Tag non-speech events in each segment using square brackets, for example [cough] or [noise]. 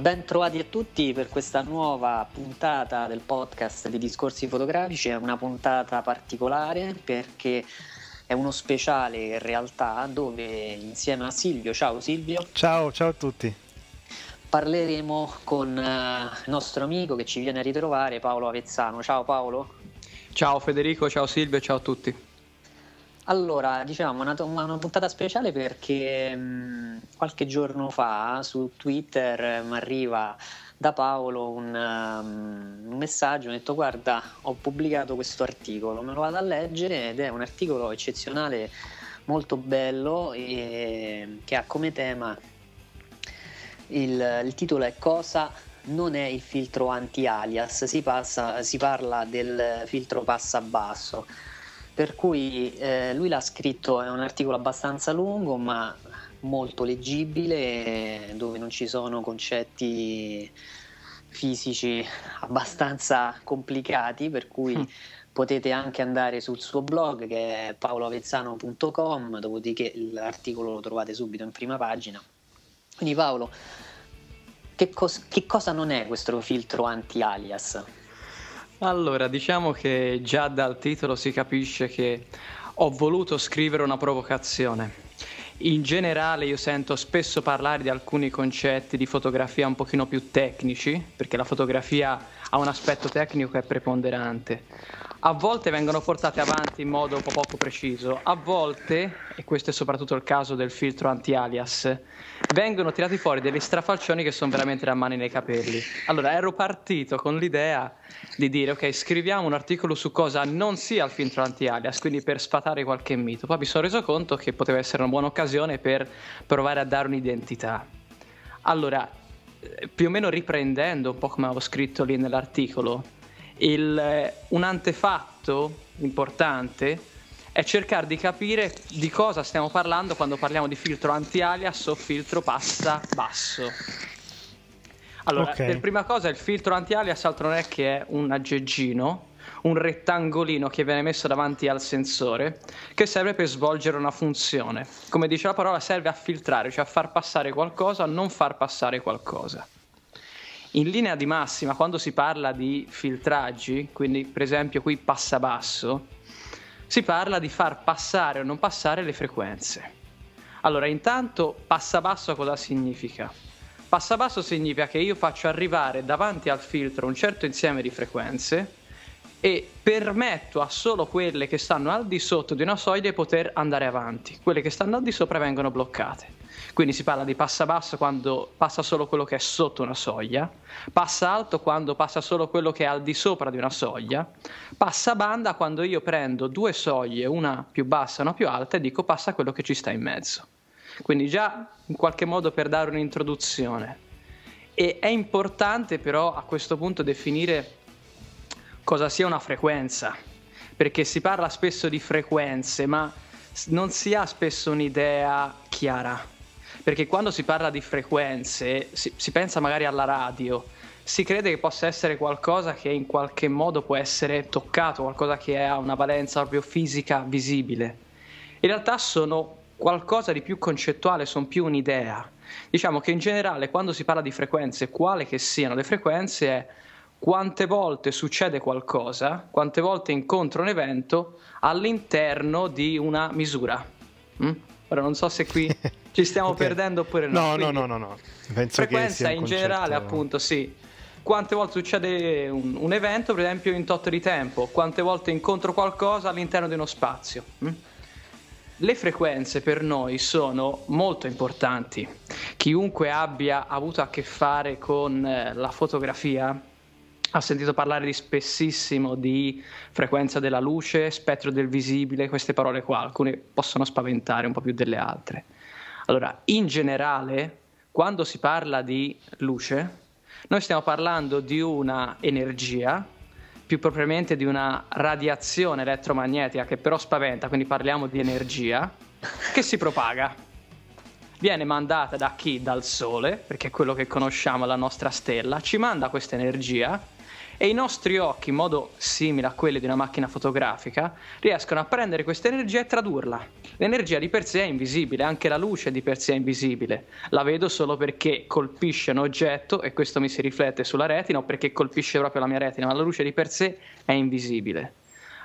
Ben trovati a tutti per questa nuova puntata del podcast di Discorsi Fotografici. È una puntata particolare perché è uno speciale in realtà dove insieme a Silvio, ciao Silvio, Ciao, ciao a tutti. parleremo con eh, il nostro amico che ci viene a ritrovare, Paolo Avezzano. Ciao Paolo. Ciao Federico, ciao Silvio, ciao a tutti. Allora, diciamo una, una puntata speciale perché mh, qualche giorno fa su Twitter mi arriva da Paolo un, um, un messaggio, mi ha detto guarda ho pubblicato questo articolo, me lo vado a leggere ed è un articolo eccezionale, molto bello e che ha come tema il, il titolo è Cosa non è il filtro anti-alias, si, passa- si parla del filtro passa basso. Per cui eh, lui l'ha scritto, è un articolo abbastanza lungo ma molto leggibile, dove non ci sono concetti fisici abbastanza complicati, per cui Mm. potete anche andare sul suo blog che è paoloavezzano.com, dopodiché l'articolo lo trovate subito in prima pagina. Quindi Paolo, che, cos- che cosa non è questo filtro anti-alias? Allora, diciamo che già dal titolo si capisce che ho voluto scrivere una provocazione. In generale io sento spesso parlare di alcuni concetti di fotografia un pochino più tecnici, perché la fotografia ha un aspetto tecnico che è preponderante. A volte vengono portate avanti in modo un po' poco preciso, a volte, e questo è soprattutto il caso del filtro anti-alias, vengono tirati fuori degli strafalcioni che sono veramente da mani nei capelli. Allora, ero partito con l'idea di dire, ok, scriviamo un articolo su cosa non sia il filtro anti-alias, quindi per sfatare qualche mito. Poi mi sono reso conto che poteva essere una buona occasione per provare a dare un'identità. Allora, eh, più o meno riprendendo un po' come avevo scritto lì nell'articolo, il- eh, un antefatto importante è cercare di capire di cosa stiamo parlando quando parliamo di filtro anti-alias o filtro passa basso. Allora, Ok. per prima cosa il filtro anti-alias altro non è che è un aggeggino, un rettangolino che viene messo davanti al sensore che serve per svolgere una funzione. Come dice la parola, serve a filtrare, cioè a far passare qualcosa, a non far passare qualcosa. In linea di massima, quando si parla di filtraggi, quindi per esempio qui passa basso, si parla di far passare o non passare le frequenze. Allora, intanto passa basso cosa significa? Passa basso significa che io faccio arrivare davanti al filtro un certo insieme di frequenze e permetto a solo quelle che stanno al di sotto di una soglia di poter andare avanti. Quelle che stanno al di sopra vengono bloccate. Quindi si parla di passa basso quando passa solo quello che è sotto una soglia, passa alto quando passa solo quello che è al di sopra di una soglia, passa banda quando io prendo due soglie, una più bassa e una più alta e dico passa quello che ci sta in mezzo. Quindi già in qualche modo per dare un'introduzione. E è importante però a questo punto definire cosa sia una frequenza, perché si parla spesso di frequenze, ma non si ha spesso un'idea chiara. Perché quando si parla di frequenze, si, si pensa magari alla radio, si crede che possa essere qualcosa che in qualche modo può essere toccato, qualcosa che ha una valenza proprio fisica visibile. In realtà sono qualcosa di più concettuale, sono più un'idea. Diciamo che in generale quando si parla di frequenze, quale che siano le frequenze, è quante volte succede qualcosa, quante volte incontro un evento all'interno di una misura. Mm? Ora non so se qui [laughs] ci stiamo Ok. perdendo oppure no. No, no, Quindi no, no, no. Penso che frequenza in generale, concetto- appunto, sì. quante volte succede un, un, evento, per esempio in tot di tempo, quante volte incontro qualcosa all'interno di uno spazio. Hm? Le frequenze per noi sono molto importanti. Chiunque abbia avuto a che fare con eh, la fotografia ha sentito parlare di spessissimo di frequenza della luce, spettro del visibile, queste parole qua, alcune possono spaventare un po' più delle altre. Allora, in generale, quando si parla di luce, noi stiamo parlando di una energia, più propriamente di una radiazione elettromagnetica che però spaventa, quindi parliamo di energia, che si propaga. Viene mandata da chi? Dal Sole, perché è quello che conosciamo, la nostra stella, ci manda questa energia e i nostri occhi, in modo simile a quelli di una macchina fotografica, riescono a prendere questa energia e tradurla. L'energia di per sé è invisibile, anche la luce di per sé è invisibile. La vedo solo perché colpisce un oggetto e questo mi si riflette sulla retina o perché colpisce proprio la mia retina, ma la luce di per sé è invisibile.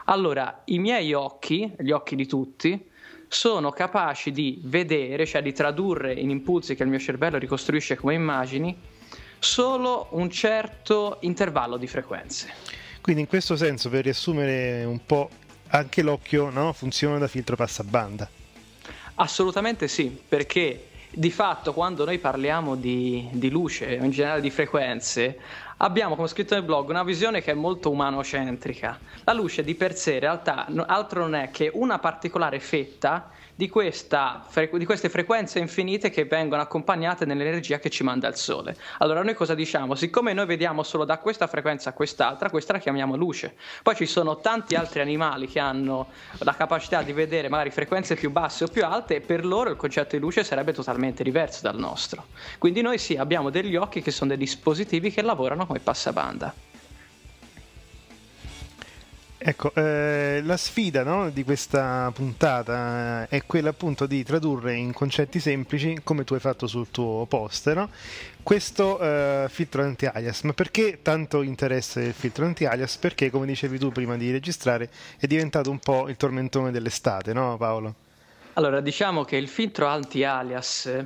Allora, i miei occhi, gli occhi di tutti, sono capaci di vedere, cioè di tradurre in impulsi che il mio cervello ricostruisce come immagini, solo un certo intervallo di frequenze. Quindi in questo senso, per riassumere un po', anche l'occhio no, funziona da filtro passabanda. Assolutamente sì, perché di fatto quando noi parliamo di, di luce, in generale di frequenze, abbiamo, come scritto nel blog, una visione che è molto umanocentrica. La luce di per sé in realtà altro non è che una particolare fetta di, questa, di, queste frequenze infinite che vengono accompagnate nell'energia che ci manda il Sole. Allora noi cosa diciamo? Siccome noi vediamo solo da questa frequenza a quest'altra, questa la chiamiamo luce. Poi ci sono tanti altri animali che hanno la capacità di vedere magari frequenze più basse o più alte e per loro il concetto di luce sarebbe totalmente diverso dal nostro. Quindi noi sì, abbiamo degli occhi che sono dei dispositivi che lavorano come passabanda. Ecco, eh, la sfida no, di questa puntata è quella appunto di tradurre in concetti semplici, come tu hai fatto sul tuo post, no? questo eh, filtro anti-alias. Ma perché tanto interesse il filtro anti-alias? Perché, come dicevi tu prima di registrare, è diventato un po' il tormentone dell'estate, no Paolo? Allora, diciamo che il filtro anti-alias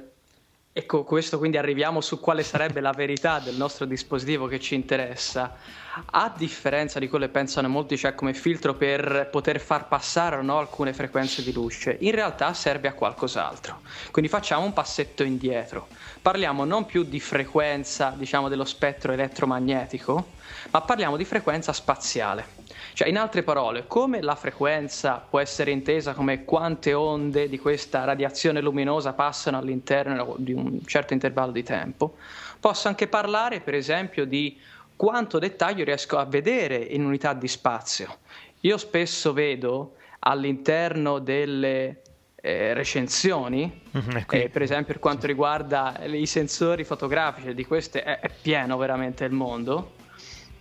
Ecco, questo quindi arriviamo su quale sarebbe la verità del nostro dispositivo che ci interessa. A differenza di quello che pensano molti, cioè come filtro per poter far passare o no alcune frequenze di luce, in realtà serve a qualcos'altro. Quindi facciamo un passetto indietro. Parliamo non più di frequenza, diciamo, dello spettro elettromagnetico, ma parliamo di frequenza spaziale. Cioè, in altre parole, come la frequenza può essere intesa come quante onde di questa radiazione luminosa passano all'interno di un certo intervallo di tempo, posso anche parlare, per esempio, di quanto dettaglio riesco a vedere in unità di spazio. Io spesso vedo all'interno delle eh, recensioni, mm-hmm, eh, per esempio per quanto riguarda i sensori fotografici, di queste è, è pieno veramente il mondo.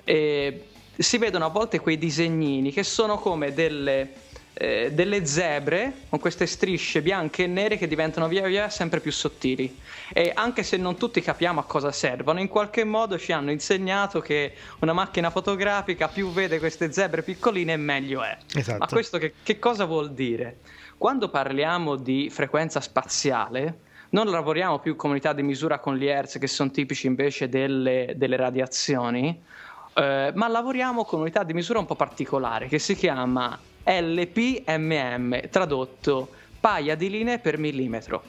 E si vedono a volte quei disegnini che sono come delle, eh, delle zebre con queste strisce bianche e nere che diventano via via sempre più sottili. E anche se non tutti capiamo a cosa servono, in qualche modo ci hanno insegnato che una macchina fotografica più vede queste zebre piccoline meglio è. Esatto. Ma questo che, che cosa vuol dire? Quando parliamo di frequenza spaziale, non lavoriamo più con unità di misura con gli hertz che sono tipici invece delle, delle radiazioni, eh, ma lavoriamo con unità di misura un po' particolare che si chiama LPMM, tradotto paia di linee per millimetro.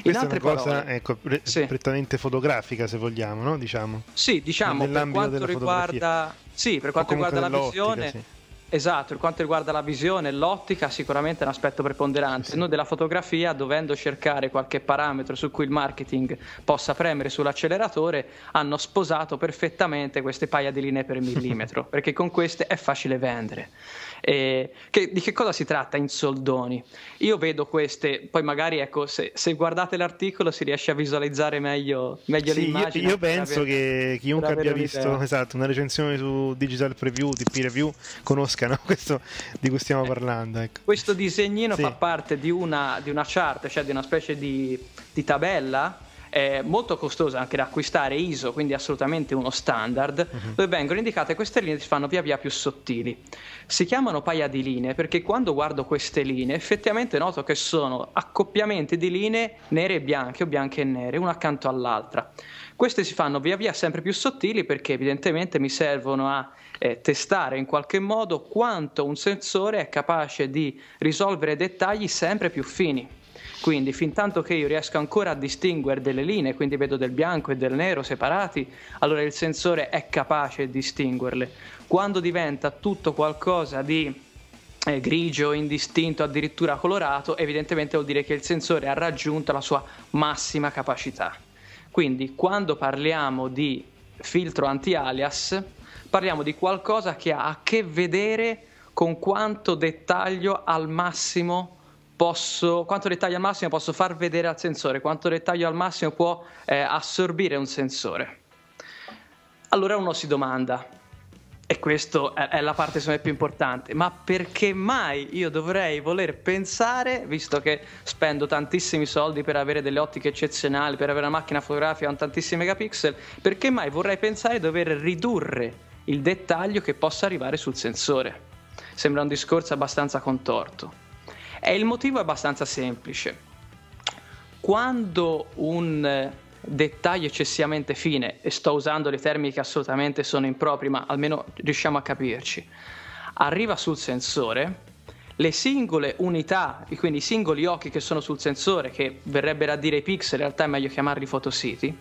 Questa è una cosa parole, ecco, pre- sì. prettamente fotografica, se vogliamo, no? diciamo. Sì, diciamo, per quanto riguarda, sì, per quanto riguarda la visione... Sì Esatto, per quanto riguarda la visione, l'ottica sicuramente è un aspetto preponderante. Sì. Noi della fotografia, dovendo cercare qualche parametro su cui il marketing possa premere sull'acceleratore, hanno sposato perfettamente queste paia di linee per millimetro, [laughs] perché con queste è facile vendere. E che, di che cosa si tratta in soldoni? Io vedo queste, poi magari ecco, se, se guardate l'articolo si riesce a visualizzare meglio, meglio sì, l'immagine. Io, io penso avere, che chiunque abbia visto esatto, una recensione su Digital Preview, TP Review, conosca no? [laughs] questo di cui stiamo eh, parlando. Ecco. Questo disegnino sì. fa parte di una, di una chart, cioè di una specie di, di tabella eh, molto costosa anche da acquistare ISO, quindi assolutamente uno standard, uh-huh. dove vengono indicate queste linee che si fanno via via più sottili. Si chiamano paia di linee perché quando guardo queste linee effettivamente noto che sono accoppiamenti di linee nere e bianche o bianche e nere, una accanto all'altra. Queste si fanno via via sempre più sottili perché evidentemente mi servono a eh, testare in qualche modo quanto un sensore è capace di risolvere dettagli sempre più fini. Quindi, fin tanto che io riesco ancora a distinguere delle linee, quindi vedo del bianco e del nero separati, allora il sensore è capace di distinguerle. Quando diventa tutto qualcosa di eh, grigio, indistinto, addirittura colorato, evidentemente vuol dire che il sensore ha raggiunto la sua massima capacità. Quindi, quando parliamo di filtro anti-alias, parliamo di qualcosa che ha a che vedere con quanto dettaglio al massimo posso, quanto dettaglio al massimo posso far vedere al sensore, quanto dettaglio al massimo può eh, assorbire un sensore. Allora uno si domanda, e questa è, la parte secondo me più importante, ma perché mai io dovrei voler pensare, visto che spendo tantissimi soldi per avere delle ottiche eccezionali, per avere una macchina fotografica con tantissimi megapixel, perché mai vorrei pensare di dover ridurre il dettaglio che possa arrivare sul sensore? Sembra un discorso abbastanza contorto. E il motivo è abbastanza semplice. Quando un eh, dettaglio eccessivamente fine, e sto usando le termini che assolutamente sono impropri, ma almeno riusciamo a capirci, arriva sul sensore, le singole unità, quindi i singoli occhi che sono sul sensore, che verrebbero a dire i pixel, in realtà è meglio chiamarli fotositi,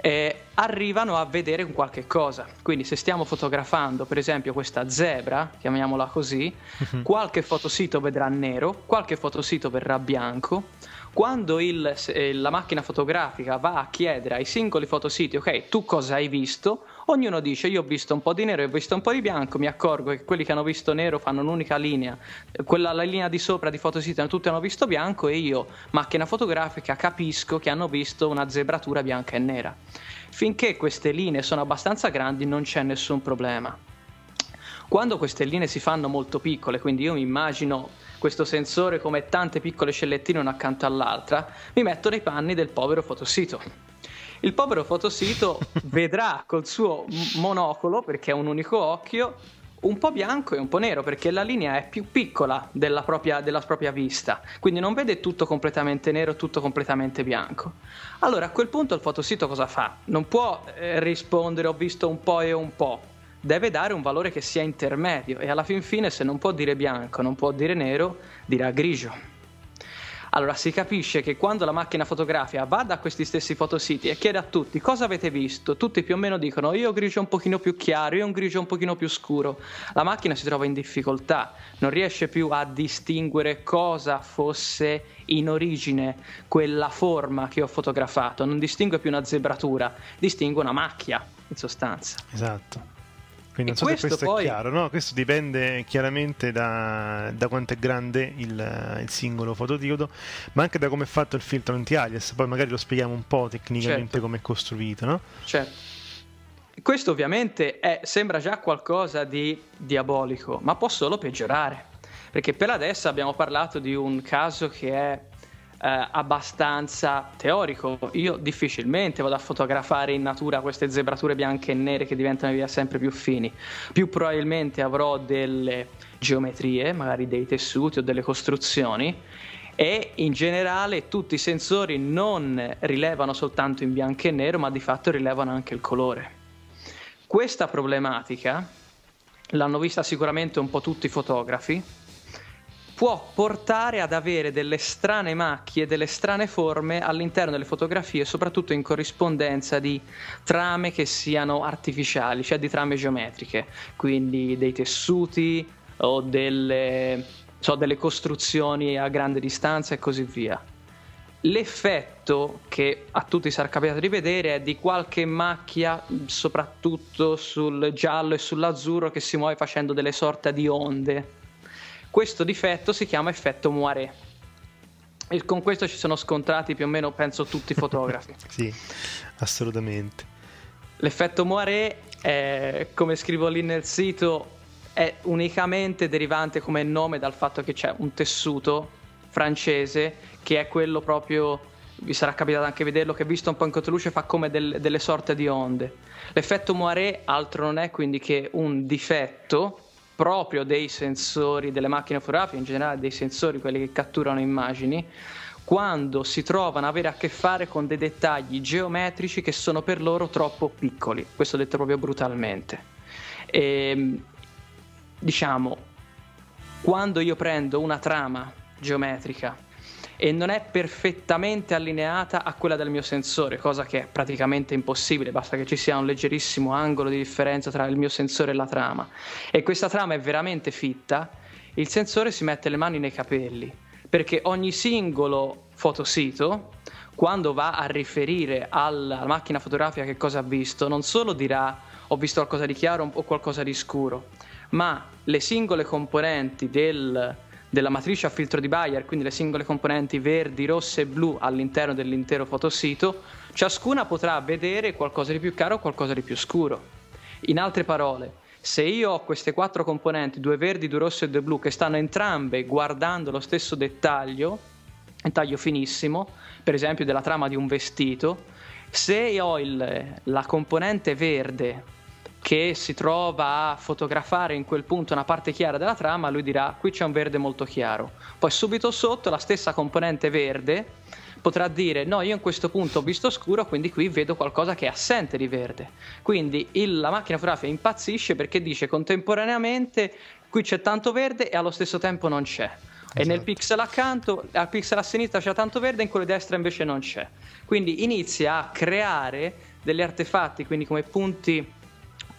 eh, arrivano a vedere un qualche cosa. Quindi se stiamo fotografando per esempio questa zebra, chiamiamola così, uh-huh. qualche fotosito vedrà nero, qualche fotosito verrà bianco. Quando il, eh, la macchina fotografica va a chiedere ai singoli fotositi, ok, tu cosa hai visto? Ognuno dice io ho visto un po' di nero e ho visto un po' di bianco, mi accorgo che quelli che hanno visto nero fanno un'unica linea, quella la linea di sopra di fotositi tutti hanno visto bianco e io, macchina fotografica, capisco che hanno visto una zebratura bianca e nera. Finché queste linee sono abbastanza grandi non c'è nessun problema. Quando queste linee si fanno molto piccole, quindi io mi immagino questo sensore come tante piccole cellettine una accanto all'altra, mi metto nei panni del povero fotosito il povero fotosito [laughs] vedrà col suo monocolo, perché ha un unico occhio, un po' bianco e un po' nero perché la linea è più piccola della propria, della propria, vista, quindi non vede tutto completamente nero, tutto completamente bianco. Allora a quel punto il fotosito cosa fa? Non può eh, rispondere ho visto un po' e un po', deve dare un valore che sia intermedio e alla fin fine se non può dire bianco, non può dire nero, dirà grigio. Allora si capisce che quando la macchina fotografica va da questi stessi fotositi e chiede a tutti cosa avete visto, tutti più o meno dicono io ho grigio un pochino più chiaro, io un grigio un pochino più scuro. La macchina si trova in difficoltà, non riesce più a distinguere cosa fosse in origine quella forma che ho fotografato, non distingue più una zebratura, distingue una macchia in sostanza. Esatto. Quindi non so se questo poi... è chiaro, no? Questo dipende chiaramente da, da quanto è grande il, il, singolo fotodiodo, ma anche da come è fatto il filtro anti-alias. Poi magari lo spieghiamo un po' tecnicamente certo. come è costruito, no? Certo. Questo ovviamente è, sembra già qualcosa di diabolico, ma può solo peggiorare. Perché per adesso abbiamo parlato di un caso che è eh, abbastanza teorico. Io difficilmente vado a fotografare in natura queste zebrature bianche e nere che diventano via sempre più fini. Più probabilmente avrò delle geometrie, magari dei tessuti o delle costruzioni e in generale tutti i sensori non rilevano soltanto in bianco e nero, ma di fatto rilevano anche il colore. Questa problematica l'hanno vista sicuramente un po' tutti i fotografi può portare ad avere delle strane macchie, delle strane forme all'interno delle fotografie, soprattutto in corrispondenza di trame che siano artificiali, cioè di trame geometriche, quindi dei tessuti o delle, so, delle costruzioni a grande distanza e così via. L'effetto che a tutti sarà capitato di vedere è di qualche macchia, soprattutto sul giallo e sull'azzurro, che si muove facendo delle sorte di onde questo difetto si chiama effetto moiré. E con questo ci sono scontrati più o meno, penso, tutti i fotografi. [laughs] sì, assolutamente. L'effetto moiré, è, come scrivo lì nel sito, è unicamente derivante come nome dal fatto che c'è un tessuto francese che è quello proprio vi sarà capitato anche vederlo, che visto un po' in controluce fa come del, delle sorte di onde. L'effetto moiré altro non è quindi che un difetto proprio dei sensori delle macchine fotografiche, in generale dei sensori, quelli che catturano immagini, quando si trovano ad avere a che fare con dei dettagli geometrici che sono per loro troppo piccoli, questo detto proprio brutalmente. E, ehm, diciamo, quando io prendo una trama geometrica e non è perfettamente allineata a quella del mio sensore, cosa che è praticamente impossibile, basta che ci sia un leggerissimo angolo di differenza tra il mio sensore e la trama. E questa trama è veramente fitta, il sensore si mette le mani nei capelli, perché ogni singolo fotosito, quando va a riferire alla macchina fotografica che cosa ha visto, non solo dirà ho visto qualcosa di chiaro o qualcosa di scuro, ma le singole componenti del della matrice a filtro di Bayer, quindi le singole componenti verdi, rosse e blu all'interno dell'intero fotosito, ciascuna potrà vedere qualcosa di più chiaro o qualcosa di più scuro. In altre parole, se io ho queste quattro componenti, due verdi, due rossi e due blu, che stanno entrambe guardando lo stesso dettaglio, dettaglio finissimo, per esempio della trama di un vestito, se ho il, la componente verde che si trova a fotografare in quel punto una parte chiara della trama, lui dirà qui c'è un verde molto chiaro. Poi subito sotto la stessa componente verde potrà dire no, io in questo punto ho visto scuro, quindi qui vedo qualcosa che è assente di verde. Quindi il, la macchina fotografica impazzisce perché dice contemporaneamente qui c'è tanto verde e allo stesso tempo non c'è. Esatto. E nel esatto. pixel accanto, al pixel a sinistra c'è tanto verde, in quello di destra invece non c'è. Quindi inizia a creare degli artefatti, quindi come punti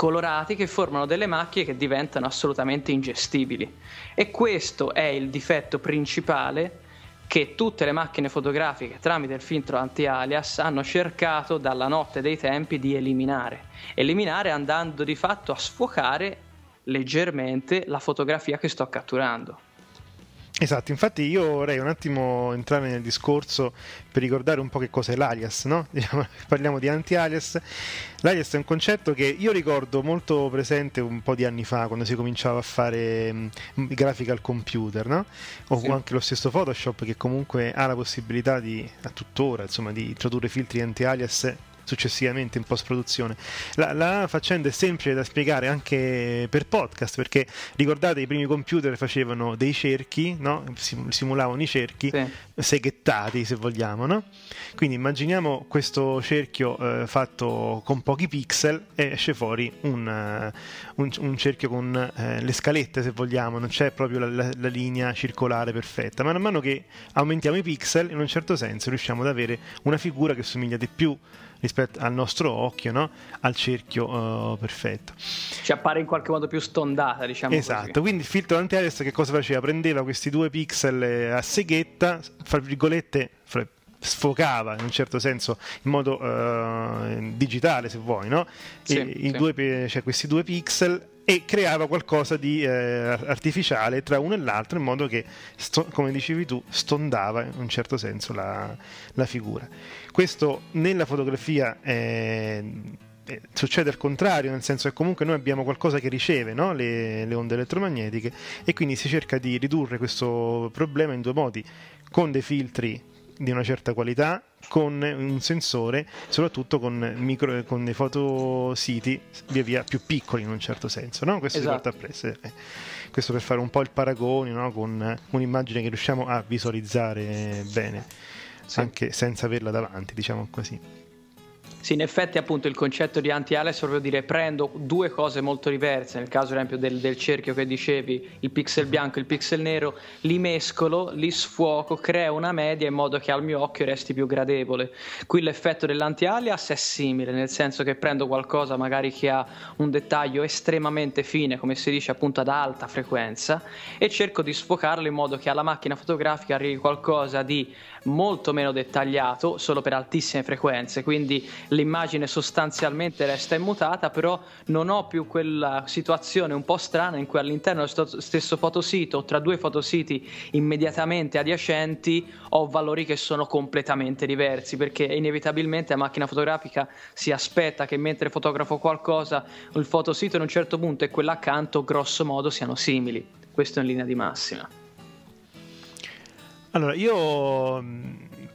colorati che formano delle macchie che diventano assolutamente ingestibili. E questo è il difetto principale che tutte le macchine fotografiche tramite il filtro anti-alias hanno cercato dalla notte dei tempi di eliminare. Eliminare andando di fatto a sfocare leggermente la fotografia che sto catturando. Esatto, infatti io vorrei un attimo entrare nel discorso per ricordare un po' che cos'è l'alias, no? [laughs] Diciamo, parliamo di anti-alias. L'alias è un concetto che io ricordo molto presente un po' di anni fa, quando si cominciava a fare mh, grafica al computer, no? O sì. anche lo stesso Photoshop che comunque ha la possibilità di, a tuttora, insomma, di introdurre filtri anti-alias successivamente in post produzione. La, la, faccenda è semplice da spiegare anche per podcast perché ricordate i primi computer facevano dei cerchi, no? simulavano i cerchi sì. seghettati se vogliamo, no? quindi immaginiamo questo cerchio eh, fatto con pochi pixel e esce fuori un, uh, un, un cerchio con eh, le scalette se vogliamo, non c'è proprio la, la, la linea circolare perfetta, man mano che aumentiamo i pixel in un certo senso riusciamo ad avere una figura che somiglia di più rispetto al nostro occhio, no? al cerchio uh, perfetto. Ci appare in qualche modo più stondata, diciamo Esatto, così. quindi il filtro anti-alias che cosa faceva? Prendeva questi due pixel eh, a seghetta, fra virgolette, fra sfocava in un certo senso in modo uh, digitale se vuoi no? Sì, sì. Due, cioè questi due pixel e creava qualcosa di eh, artificiale tra uno e l'altro in modo che, sto, come dicevi tu, stondava in un certo senso la, la figura. Questo nella fotografia è, è, succede al contrario, nel senso che comunque noi abbiamo qualcosa che riceve no? le, le onde elettromagnetiche e quindi si cerca di ridurre questo problema in due modi, con dei filtri di una certa qualità con un sensore, soprattutto con, micro, con dei fotositi via via più piccoli in un certo senso. No? Questo esatto. si porta a prese. Eh, questo per fare un po' il paragone no? con un'immagine che riusciamo a visualizzare bene, sì. anche senza averla davanti, diciamo così. Sì, in effetti appunto il concetto di anti-alias è proprio dire prendo due cose molto diverse, nel caso ad esempio del, del, cerchio che dicevi, il pixel bianco e il pixel nero, li mescolo, li sfuoco, creo una media in modo che al mio occhio resti più gradevole. Qui l'effetto dell'anti-alias è simile, nel senso che prendo qualcosa magari che ha un dettaglio estremamente fine, come si dice appunto ad alta frequenza, e cerco di sfocarlo in modo che alla macchina fotografica arrivi qualcosa di molto meno dettagliato, solo per altissime frequenze, quindi l'immagine sostanzialmente resta immutata, però non ho più quella situazione un po' strana in cui all'interno dello stesso fotosito, tra due fotositi immediatamente adiacenti, ho valori che sono completamente diversi, perché inevitabilmente la macchina fotografica si aspetta che mentre fotografo qualcosa, il fotosito in un certo punto e quello accanto, grosso modo, siano simili. Questo in linea di massima. Allora, io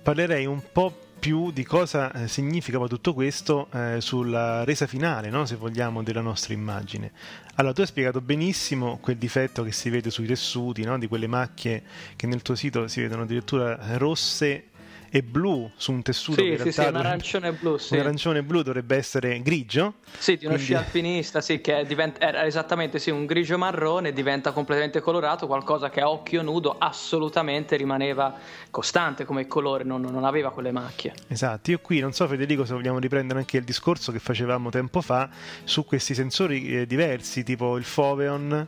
parlerei un po' più di cosa eh, significa tutto questo eh, sulla resa finale, no? se vogliamo, della nostra immagine. Allora, tu hai spiegato benissimo quel difetto che si vede sui tessuti, no? di quelle macchie che nel tuo sito si vedono addirittura rosse e blu su un tessuto sì, che in sì, realtà sì, un dovrebbe- arancione blu, sì. un arancione blu dovrebbe essere grigio. Sì, di uno Quindi- sci alpinista, sì, che diventa, era esattamente sì, un grigio marrone, diventa completamente colorato, qualcosa che a occhio nudo assolutamente rimaneva costante come colore, non, non aveva quelle macchie. Esatto, io qui non so Federico se vogliamo riprendere anche il discorso che facevamo tempo fa su questi sensori eh, diversi, tipo il Foveon,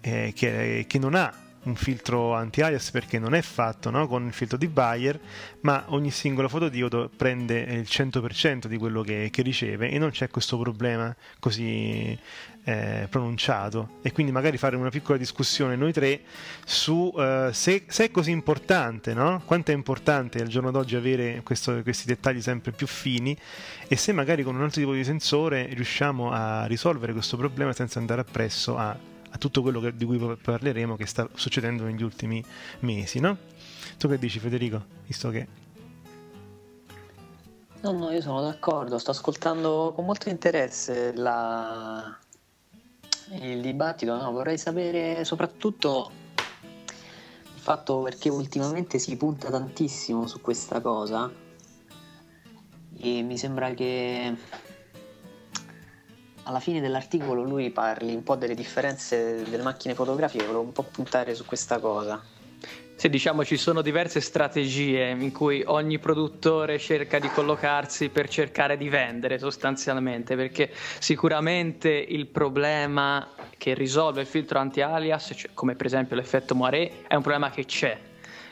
eh, che, che non ha un filtro anti-alias perché non è fatto no, con il filtro di Bayer, ma ogni singolo fotodiodo prende il 100% di quello che, che riceve e non c'è questo problema così eh, pronunciato. E quindi magari fare una piccola discussione noi tre su eh, se, se è così importante, no? quanto è importante al giorno d'oggi avere questo- questi dettagli sempre più fini e se magari con un altro tipo di sensore riusciamo a risolvere questo problema senza andare appresso a, a tutto quello che- di cui parleremo che sta succedendo negli ultimi mesi. No? Tu che dici Federico? Visto che... No, no, io sono d'accordo, sto ascoltando con molto interesse la- il dibattito, no, vorrei sapere soprattutto il fatto perché ultimamente si punta tantissimo su questa cosa e mi sembra che alla fine dell'articolo lui parli un po' delle differenze delle macchine fotografiche, volevo un po' puntare su questa cosa. Sì, diciamo ci sono diverse strategie in cui ogni produttore cerca di collocarsi per cercare di vendere sostanzialmente, perché sicuramente il problema che risolve il filtro anti-alias, cioè, come per esempio l'effetto Moiré, è un problema che c'è.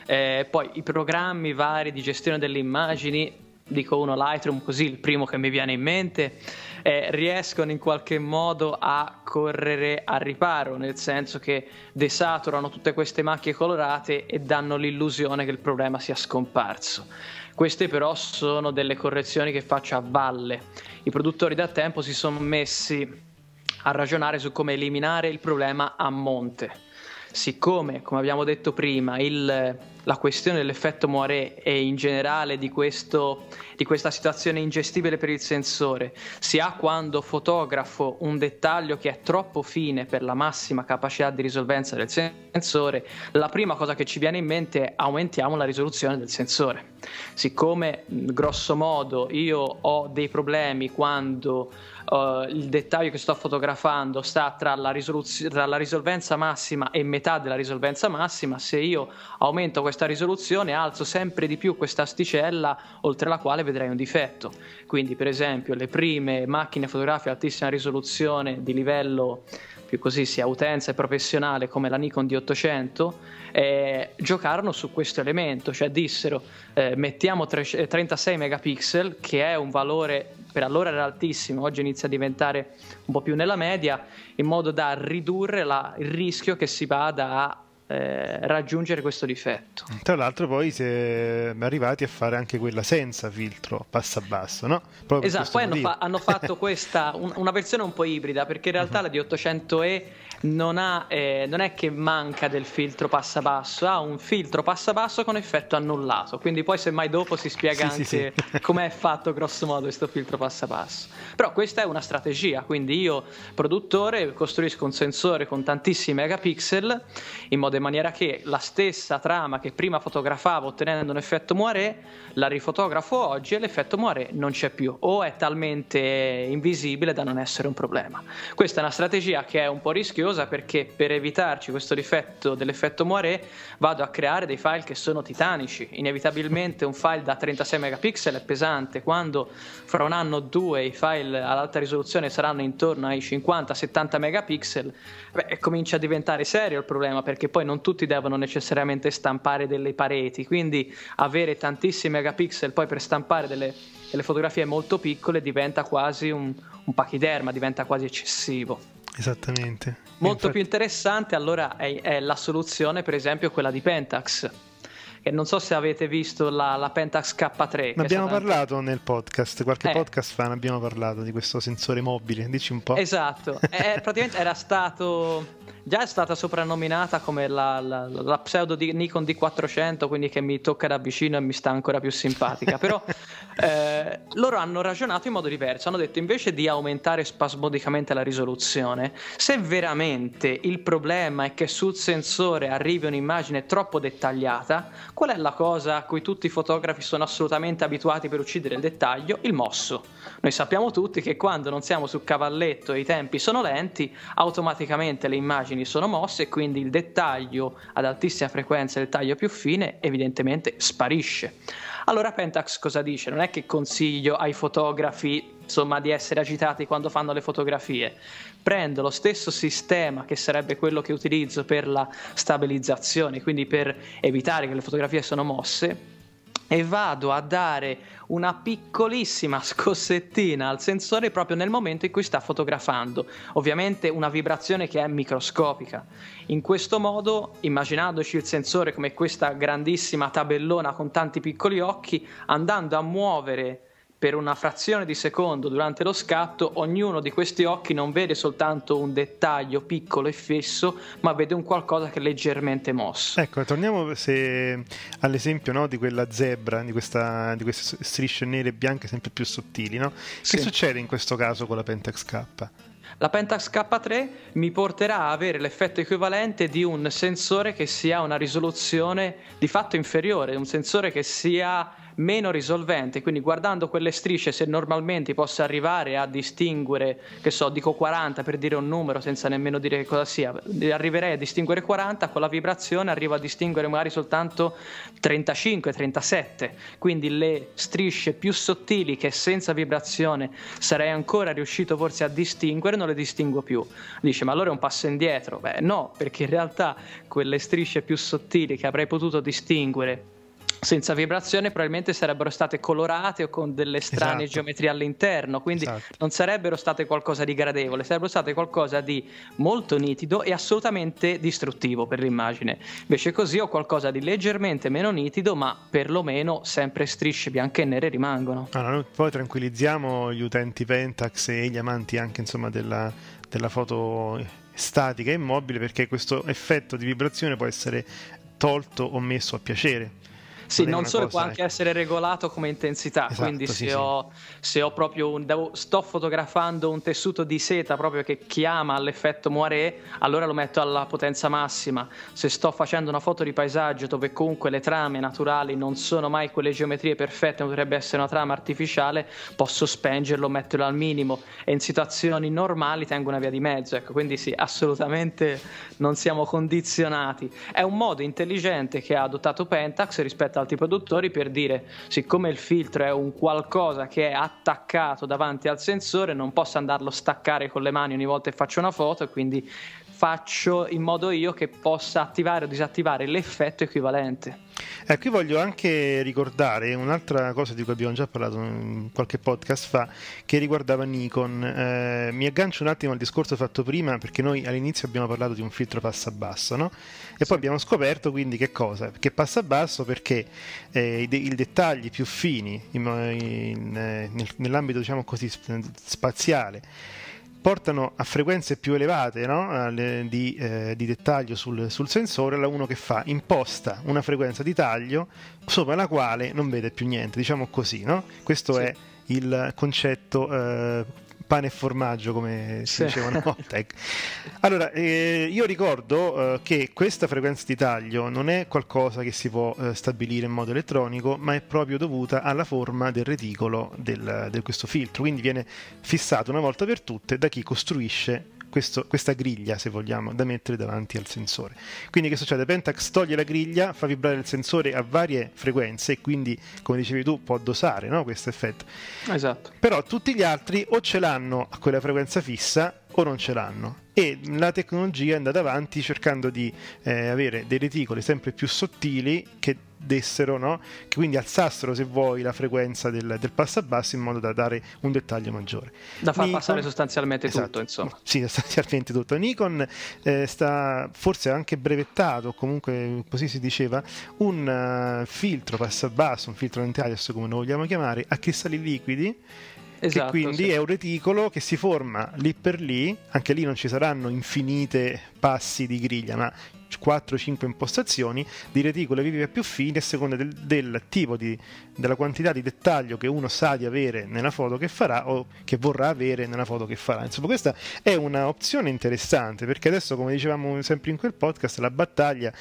Eh, poi i programmi vari di gestione delle immagini, dico uno Lightroom così, il primo che mi viene in mente, eh, riescono in qualche modo a correre a riparo, nel senso che desaturano tutte queste macchie colorate e danno l'illusione che il problema sia scomparso. Queste però sono delle correzioni che faccio a valle. I produttori da tempo si sono messi a ragionare su come eliminare il problema a monte. Siccome, come abbiamo detto prima, il- la questione dell'effetto Moiré e in generale di, questo- di questa situazione ingestibile per il sensore si ha quando fotografo un dettaglio che è troppo fine per la massima capacità di risolvenza del sensore, la prima cosa che ci viene in mente è aumentiamo la risoluzione del sensore. Siccome grosso modo io ho dei problemi quando eh, il dettaglio che sto fotografando sta tra la, risoluzio- tra la risolvenza massima e metà della risolvenza massima, se io aumento questa risoluzione alzo sempre di più questa asticella oltre la quale vedrei un difetto. Quindi per esempio le prime macchine fotografiche a altissima risoluzione di livello più così sia utenza e professionale come la Nikon D800 eh, giocarono su questo elemento, cioè dissero eh, mettiamo tre- 36 megapixel che è un valore per allora era altissimo, oggi inizia a diventare un po' più nella media, in modo da ridurre la- il rischio che si vada a eh, raggiungere questo difetto. Tra l'altro poi si è arrivati a fare anche quella senza filtro passa basso, no? Proprio Esatto, poi hanno, fa- hanno fatto [laughs] questa, un- una versione un po' ibrida, perché in realtà la D800E non, ha, eh, non è che manca del filtro passa basso, ha un filtro passa basso con effetto annullato, quindi poi semmai dopo si spiega Sì, sì, anche sì. [laughs] com'è fatto grosso modo questo filtro passa basso. Però questa è una strategia, quindi io produttore costruisco un sensore con tantissimi megapixel in modo e maniera che la stessa trama che prima fotografavo ottenendo un effetto moiré la rifotografo oggi e l'effetto moiré non c'è più o è talmente invisibile da non essere un problema. Questa è una strategia che è un po' rischiosa perché per evitarci questo difetto dell'effetto moiré vado a creare dei file che sono titanici. Inevitabilmente un file da 36 megapixel è pesante, quando fra un anno o due i file ad alta risoluzione saranno intorno ai 50-70 megapixel, beh, comincia a diventare serio il problema perché poi non tutti devono necessariamente stampare delle pareti, quindi avere tantissimi megapixel poi per stampare delle, delle fotografie molto piccole diventa quasi un, un pachiderma, diventa quasi eccessivo. Esattamente. Molto Infatti- più interessante allora è, è la soluzione, per esempio, quella di Pentax, che non so se avete visto la, la Pentax K3. Ne abbiamo parlato nel podcast, qualche Eh. podcast fa ne abbiamo parlato di questo sensore mobile, dici un po'. Esatto, Eh, praticamente era stato. Già è stata soprannominata come la, la- la pseudo di Nikon D400, quindi che mi tocca da vicino e mi sta ancora più simpatica. Però [laughs] eh, loro hanno ragionato in modo diverso. Hanno detto invece di aumentare spasmodicamente la risoluzione, se veramente il problema è che sul sensore arrivi un'immagine troppo dettagliata, qual è la cosa a cui tutti i fotografi sono assolutamente abituati per uccidere il dettaglio? Il mosso. Noi sappiamo tutti che quando non siamo su cavalletto e i tempi sono lenti, automaticamente le immagini sono mosse e quindi il dettaglio ad altissima frequenza, il taglio più fine, evidentemente sparisce. Allora Pentax cosa dice? Non è che consiglio ai fotografi insomma di essere agitati quando fanno le fotografie. Prendo lo stesso sistema che sarebbe quello che utilizzo per la stabilizzazione, quindi per evitare che le fotografie sono mosse e vado a dare una piccolissima [laughs] scossettina al sensore proprio nel momento in cui sta fotografando. Ovviamente una vibrazione che è microscopica. In questo modo, immaginandoci il sensore come questa grandissima tabellona con tanti piccoli occhi, andando a muovere per una frazione di secondo durante lo scatto, ognuno di questi occhi non vede soltanto un dettaglio piccolo e fisso, ma vede un qualcosa che è leggermente mosso. Ecco, torniamo se- all'esempio no, di quella zebra, di, questa- di queste strisce nere e bianche sempre più sottili. No? Che Sì. succede in questo caso con la Pentax K? La Pentax K3 mi porterà a avere l'effetto equivalente di un sensore che sia a una risoluzione di fatto inferiore, un sensore che sia meno risolvente, quindi guardando quelle strisce se normalmente posso arrivare a distinguere, che so, dico 40 per dire un numero senza nemmeno dire che cosa sia, arriverei a distinguere 40, con la vibrazione arrivo a distinguere magari soltanto 35, 37, quindi le strisce più sottili che senza vibrazione sarei ancora riuscito forse a distinguere, non le distingo più. Dice, ma allora è un passo indietro? Beh, no, perché in realtà quelle strisce più sottili che avrei potuto distinguere senza vibrazione probabilmente sarebbero state colorate o con delle strane Esatto. geometrie all'interno, quindi Esatto. non sarebbero state qualcosa di gradevole, sarebbero state qualcosa di molto nitido e assolutamente distruttivo per l'immagine. Invece così ho qualcosa di leggermente meno nitido, ma perlomeno sempre strisce bianche e nere rimangono. Allora, noi poi tranquillizziamo gli utenti Pentax e gli amanti anche insomma, della, della foto statica e immobile perché questo effetto di vibrazione può essere tolto o messo a piacere. Sì, non solo cosa, può anche ecco. essere regolato come intensità, Esatto, quindi sì, se, sì. Ho, se ho proprio un, devo- sto fotografando un tessuto di seta proprio che chiama all'effetto moiré, allora lo metto alla potenza massima. Se sto facendo una foto di paesaggio dove comunque le trame naturali non sono mai quelle geometrie perfette, ma dovrebbe essere una trama artificiale, posso spengerlo, metterlo al minimo e in situazioni normali tengo una via di mezzo. Ecco, quindi sì, assolutamente non siamo condizionati. È un modo intelligente che ha adottato Pentax rispetto altri produttori per dire siccome il filtro è un qualcosa che è attaccato davanti al sensore non posso andarlo a staccare con le mani ogni volta che faccio una foto e quindi faccio in modo io che possa attivare o disattivare l'effetto equivalente. Eh, qui voglio anche ricordare un'altra cosa di cui abbiamo già parlato in qualche podcast fa, che riguardava Nikon. Eh, mi aggancio un attimo al discorso fatto prima, perché noi all'inizio abbiamo parlato di un filtro passa basso, no? E poi abbiamo scoperto quindi che cosa? Che passa basso perché eh, i, de- i dettagli più fini in- in- eh, nel- nell'ambito, diciamo così, sp- spaziale portano a frequenze più elevate no? Di, eh, di dettaglio sul, sul sensore, la uno che fa imposta una frequenza di taglio sopra la quale non vede più niente, diciamo così, no? Questo Sì. è il concetto eh, pane e formaggio, come si Sì. diceva una volta. ecco. Allora, eh, io ricordo eh, che questa frequenza di taglio non è qualcosa che si può eh, stabilire in modo elettronico, ma è proprio dovuta alla forma del reticolo del- di questo filtro. Quindi viene fissato una volta per tutte da chi costruisce questo- questa griglia, se vogliamo, da mettere davanti al sensore. Quindi che succede? Pentax toglie la griglia, fa vibrare il sensore a varie frequenze e quindi, come dicevi tu, può dosare no, questo effetto. Esatto. Però tutti gli altri o ce l'hanno a quella frequenza fissa o non ce l'hanno. E la tecnologia è andata avanti cercando di eh, avere dei reticoli sempre più sottili che dessero, no? che quindi alzassero se vuoi la frequenza del, del passabasso in modo da dare un dettaglio maggiore. Da far Nikon- passare sostanzialmente Esatto. tutto, insomma. Sì, [laughs] sostanzialmente tutto. Nikon eh, sta forse anche brevettato, comunque così si diceva, un eh, filtro passabasso, un filtro anti-alias come lo vogliamo chiamare, a cristalli liquidi Esatto, che quindi sì. è un reticolo che si forma lì per lì, anche lì non ci saranno infinite passi di griglia, ma 4-5 impostazioni di reticole vive più fini a seconda del, del tipo di, della quantità di dettaglio che uno sa di avere nella foto che farà o che vorrà avere nella foto che farà. Insomma, questa è una opzione interessante perché adesso, come dicevamo sempre in quel podcast, la battaglia,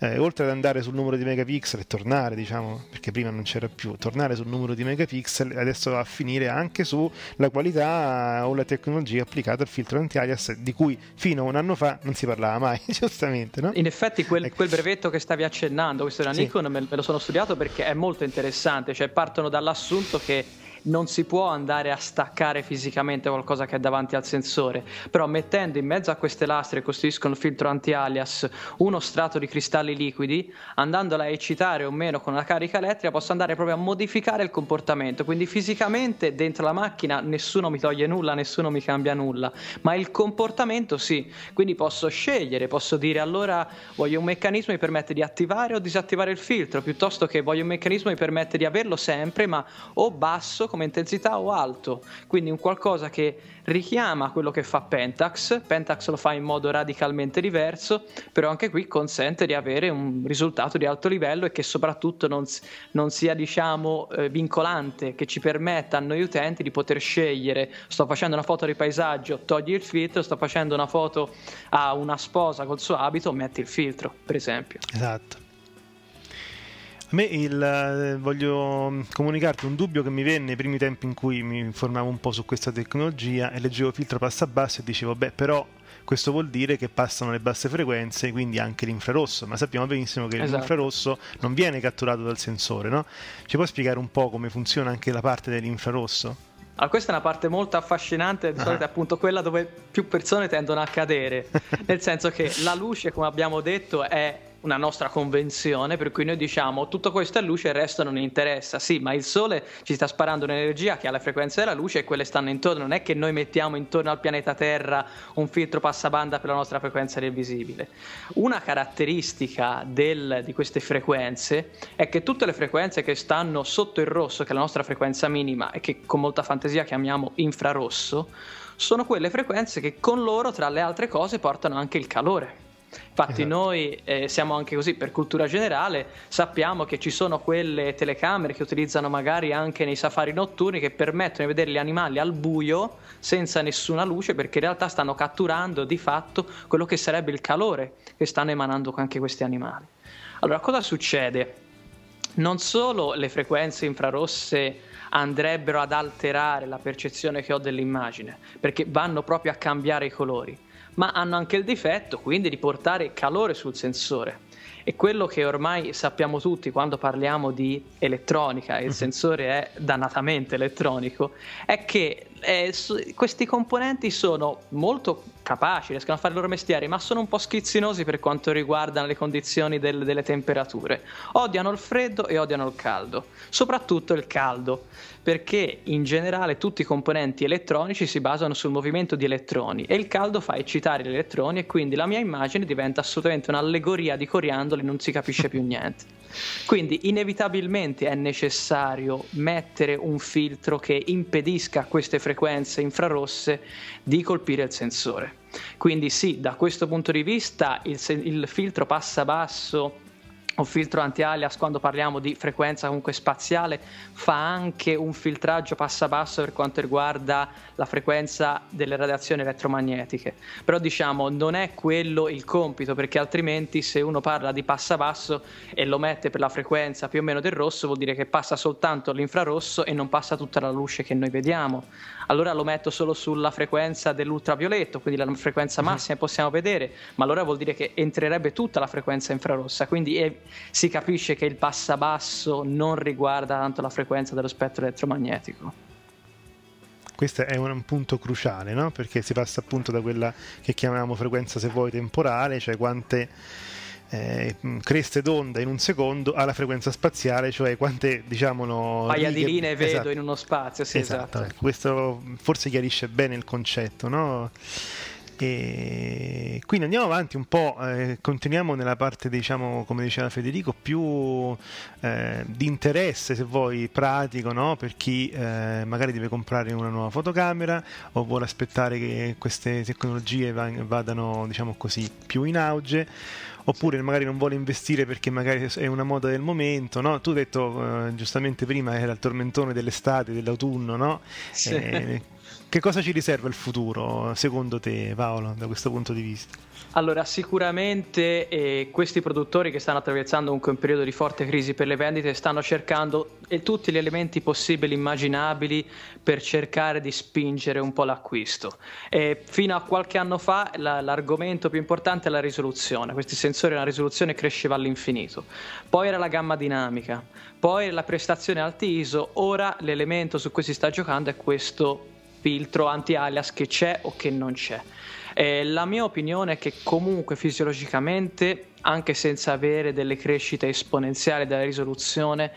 eh, oltre ad andare sul numero di megapixel e tornare, diciamo, perché prima non c'era più, tornare sul numero di megapixel, adesso va a finire anche sulla qualità o la tecnologia applicata al filtro anti-alias di cui fino a un anno fa non si parlava mai, [laughs] giustamente, no? In effetti quel, Ecco. quel brevetto che stavi accennando, questo era Sì. Nikon, me, me lo sono studiato perché è molto interessante, cioè partono dall'assunto che non si può andare a staccare fisicamente qualcosa che è davanti al sensore, però mettendo in mezzo a queste lastre che costituiscono il filtro anti-alias uno strato di cristalli liquidi, andandola a eccitare o meno con una carica elettrica, posso andare proprio a modificare il comportamento, quindi fisicamente dentro la macchina nessuno mi toglie nulla, nessuno mi cambia nulla, ma il comportamento sì, quindi posso scegliere, posso dire allora voglio un meccanismo che mi permette di attivare o disattivare il filtro, piuttosto che voglio un meccanismo che mi permette di averlo sempre, ma o basso come intensità o alto, quindi un qualcosa che richiama quello che fa Pentax, Pentax lo fa in modo radicalmente diverso, però anche qui consente di avere un risultato di alto livello e che soprattutto non, non sia diciamo eh, vincolante, che ci permetta a noi utenti di poter scegliere, sto facendo una foto di paesaggio, togli il filtro, sto facendo una foto a una sposa col suo abito, metti il filtro, per esempio. Esatto. A me il, eh, voglio mm, comunicarti un dubbio che mi venne nei primi tempi in cui mi informavo un po' su questa tecnologia e leggevo filtro passa basso e dicevo, beh, però questo vuol dire che passano le basse frequenze, quindi anche l'infrarosso, ma sappiamo benissimo che Esatto. l'infrarosso non viene catturato dal sensore, no? Ci puoi spiegare un po' come funziona anche la parte dell'infrarosso? Allora, questa è una parte molto affascinante, di Ah. solito è appunto quella dove più persone tendono a cadere, [laughs] nel senso che la luce, come abbiamo detto, è una nostra convenzione, per cui noi diciamo tutto questo è luce e il resto non interessa. Sì, ma il sole ci sta sparando un'energia che ha le frequenze della luce e quelle stanno intorno. Non è che noi mettiamo intorno al pianeta Terra un filtro passabanda per la nostra frequenza del visibile. Una caratteristica del- di queste frequenze è che tutte le frequenze che stanno sotto il rosso, che è la nostra frequenza minima e che con molta fantasia chiamiamo infrarosso, sono quelle frequenze che con loro, tra le altre cose, portano anche il calore. Infatti Esatto. noi eh, siamo anche così, per cultura generale, sappiamo che ci sono quelle telecamere che utilizzano magari anche nei safari notturni che permettono di vedere gli animali al buio senza nessuna luce perché in realtà stanno catturando di fatto quello che sarebbe il calore che stanno emanando anche questi animali. Allora, cosa succede? Non solo le frequenze infrarosse andrebbero ad alterare la percezione che ho dell'immagine, perché vanno proprio a cambiare i colori, ma hanno anche il difetto quindi di portare calore sul sensore. E quello che ormai sappiamo tutti quando parliamo di elettronica, e il sensore è dannatamente elettronico, è che eh, questi componenti sono molto capaci, riescono a fare il loro mestiere, ma sono un po' schizzinosi per quanto riguarda le condizioni del- delle temperature. Odiano il freddo e odiano il caldo, soprattutto il caldo, perché in generale tutti i componenti elettronici si basano sul movimento di elettroni e il caldo fa eccitare gli elettroni e quindi la mia immagine diventa assolutamente un'allegoria di coriandoli, non si capisce più niente. Quindi inevitabilmente è necessario mettere un filtro che impedisca a queste frequenze infrarosse di colpire il sensore. Quindi sì, da questo punto di vista il, il filtro passa basso o filtro anti-alias quando parliamo di frequenza comunque spaziale fa anche un filtraggio passa basso per quanto riguarda la frequenza delle radiazioni elettromagnetiche. Però diciamo non è quello il compito perché altrimenti se uno parla di passa basso e lo mette per la frequenza più o meno del rosso vuol dire che passa soltanto l'infrarosso e non passa tutta la luce che noi vediamo allora lo metto solo sulla frequenza dell'ultravioletto quindi la frequenza massima che possiamo vedere ma allora vuol dire che entrerebbe tutta la frequenza infrarossa. Quindi è- si capisce che il passabasso non riguarda tanto la frequenza dello spettro elettromagnetico. Questo è un, un punto cruciale, no? perché si passa appunto da quella che chiamiamo frequenza, se vuoi, temporale, cioè quante eh, creste d'onda in un secondo alla frequenza spaziale, cioè quante diciamo paia righe... di linee vedo esatto. in uno spazio. Sì, esatto. esatto. Questo forse chiarisce bene il concetto, no? E quindi andiamo avanti un po', eh, continuiamo nella parte, diciamo, come diceva Federico, più eh, di interesse, se vuoi, pratico, no? per chi eh, magari deve comprare una nuova fotocamera o vuole aspettare che queste tecnologie vadano, diciamo così, più in auge oppure magari non vuole investire perché magari è una moda del momento, no? Tu hai detto eh, giustamente prima era il tormentone dell'estate, dell'autunno, no? Sì. Eh, che cosa ci riserva il futuro, secondo te, Paolo, da questo punto di vista? Allora, sicuramente eh, questi produttori che stanno attraversando comunque un periodo di forte crisi per le vendite stanno cercando eh, tutti gli elementi possibili, immaginabili per cercare di spingere un po' l'acquisto. E fino a qualche anno fa la, l'argomento più importante è la risoluzione. Questi sensori, la risoluzione cresceva all'infinito. Poi era la gamma dinamica, poi la prestazione alti ISO. Ora l'elemento su cui si sta giocando è questo filtro anti-alias che c'è o che non c'è. Eh, la mia opinione è che comunque fisiologicamente, anche senza avere delle crescite esponenziali della risoluzione,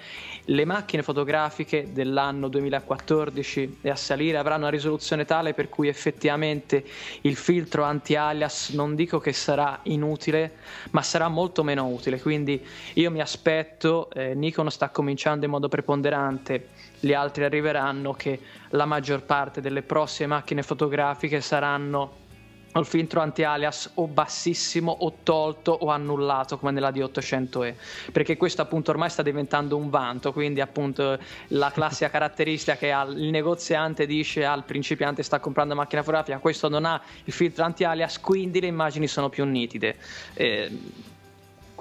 le macchine fotografiche dell'anno 2014 e a salire avranno una risoluzione tale per cui effettivamente il filtro anti-alias non dico che sarà inutile, ma sarà molto meno utile. Quindi io mi aspetto, eh, Nikon sta cominciando in modo preponderante, gli altri arriveranno, che la maggior parte delle prossime macchine fotografiche saranno il filtro anti-alias o bassissimo o tolto o annullato come nella D800E perché questo appunto ormai sta diventando un vanto. Quindi appunto la classica [laughs] caratteristica che il negoziante dice al principiante sta comprando macchina fotografica questo non ha il filtro anti-alias quindi le immagini sono più nitide eh,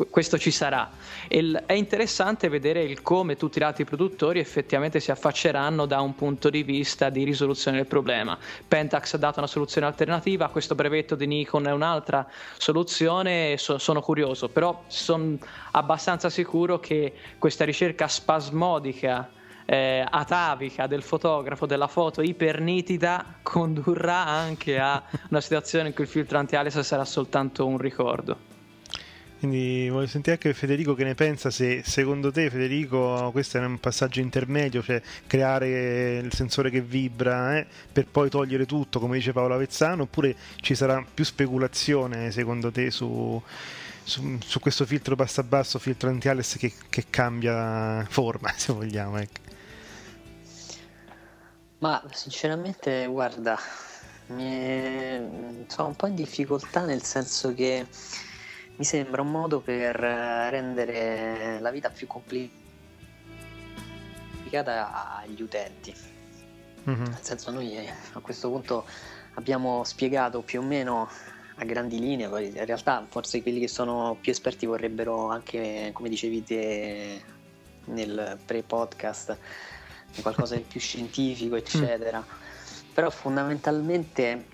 questo ci sarà. Il, è interessante vedere il come tutti gli altri produttori effettivamente si affacceranno da un punto di vista di risoluzione del problema. Pentax ha dato una soluzione alternativa, questo brevetto di Nikon è un'altra soluzione, so, sono curioso, però sono abbastanza sicuro che questa ricerca spasmodica eh, atavica del fotografo della foto ipernitida condurrà anche a una situazione in cui il filtro anti-alias sarà soltanto un ricordo. Quindi voglio sentire anche Federico che ne pensa se secondo te Federico questo è un passaggio intermedio, cioè creare il sensore che vibra eh, per poi togliere tutto come dice Paolo Avezzano oppure ci sarà più speculazione secondo te su, su, su questo filtro basso a basso, filtro anti-alias che, che cambia forma [laughs] se vogliamo. Ecco. Ma sinceramente guarda, mi è... sono un po' in difficoltà nel senso che mi sembra un modo per rendere la vita più complicata agli utenti. Mm-hmm. Nel senso, noi eh, a questo punto abbiamo spiegato più o meno a grandi linee, poi in realtà forse quelli che sono più esperti vorrebbero anche, come dicevi te nel pre-podcast, qualcosa di più scientifico, [laughs] eccetera. Mm. Però fondamentalmente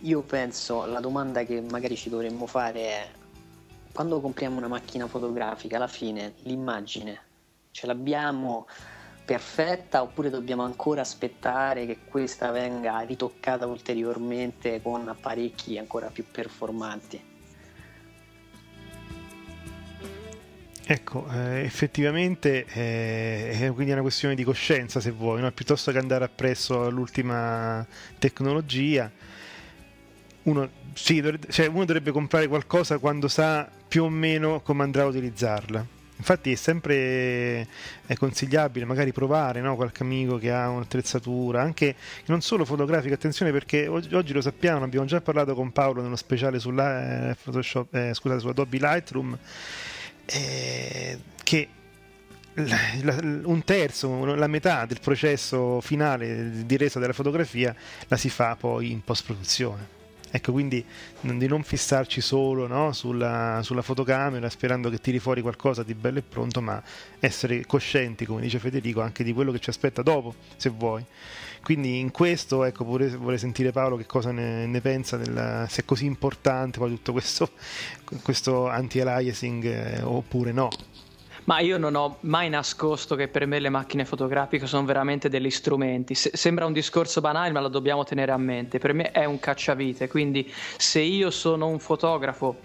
io penso la domanda che magari ci dovremmo fare è quando compriamo una macchina fotografica, alla fine l'immagine ce l'abbiamo perfetta oppure dobbiamo ancora aspettare che questa venga ritoccata ulteriormente con apparecchi ancora più performanti? Ecco, eh, effettivamente eh, è quindi una questione di coscienza se vuoi, no? piuttosto che andare appresso all'ultima tecnologia, uno, sì, cioè uno dovrebbe comprare qualcosa quando sa più o meno come andrà a utilizzarla. Infatti è sempre è consigliabile magari provare no? qualche amico che ha un'attrezzatura, anche non solo fotografica, attenzione perché oggi, oggi lo sappiamo, abbiamo già parlato con Paolo nello speciale sulla, eh, Photoshop, eh, scusate, su Adobe Lightroom, eh, che la, la, un terzo, la metà del processo finale di resa della fotografia la si fa poi in post produzione. Ecco, quindi di non fissarci solo no, sulla, sulla, fotocamera sperando che tiri fuori qualcosa di bello e pronto, ma essere coscienti, come dice Federico, anche di quello che ci aspetta dopo, se vuoi. Quindi in questo, ecco, vorrei, vorrei sentire Paolo che cosa ne, ne pensa, della, se è così importante poi tutto questo, [laughs] questo anti-aliasing eh, oppure no. Ma io non ho mai nascosto che per me le macchine fotografiche sono veramente degli strumenti. Se- sembra un discorso banale, ma lo dobbiamo tenere a mente. Per me è un cacciavite, quindi se io sono un fotografo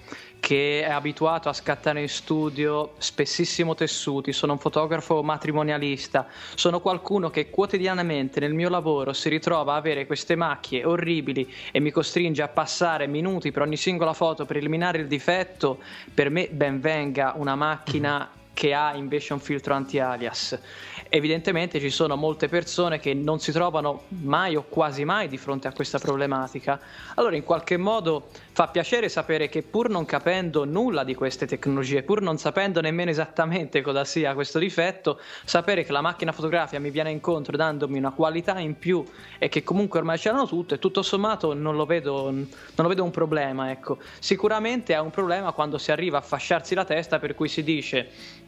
che è abituato a scattare in studio spessissimo tessuti, sono un fotografo matrimonialista, sono qualcuno che quotidianamente nel mio lavoro si ritrova a avere queste macchie orribili e mi costringe a passare minuti per ogni singola foto per eliminare il difetto, per me ben venga una macchina che ha invece un filtro anti-alias evidentemente ci sono molte persone che non si trovano mai o quasi mai di fronte a questa problematica. Allora in qualche modo fa piacere sapere che pur non capendo nulla di queste tecnologie, pur non sapendo nemmeno esattamente cosa sia questo difetto, sapere che la macchina fotografica mi viene incontro dandomi una qualità in più e che comunque ormai ce l'hanno tutte, tutto sommato non lo vedo, non lo vedo un problema. Ecco. Sicuramente è un problema quando si arriva a fasciarsi la testa per cui si dice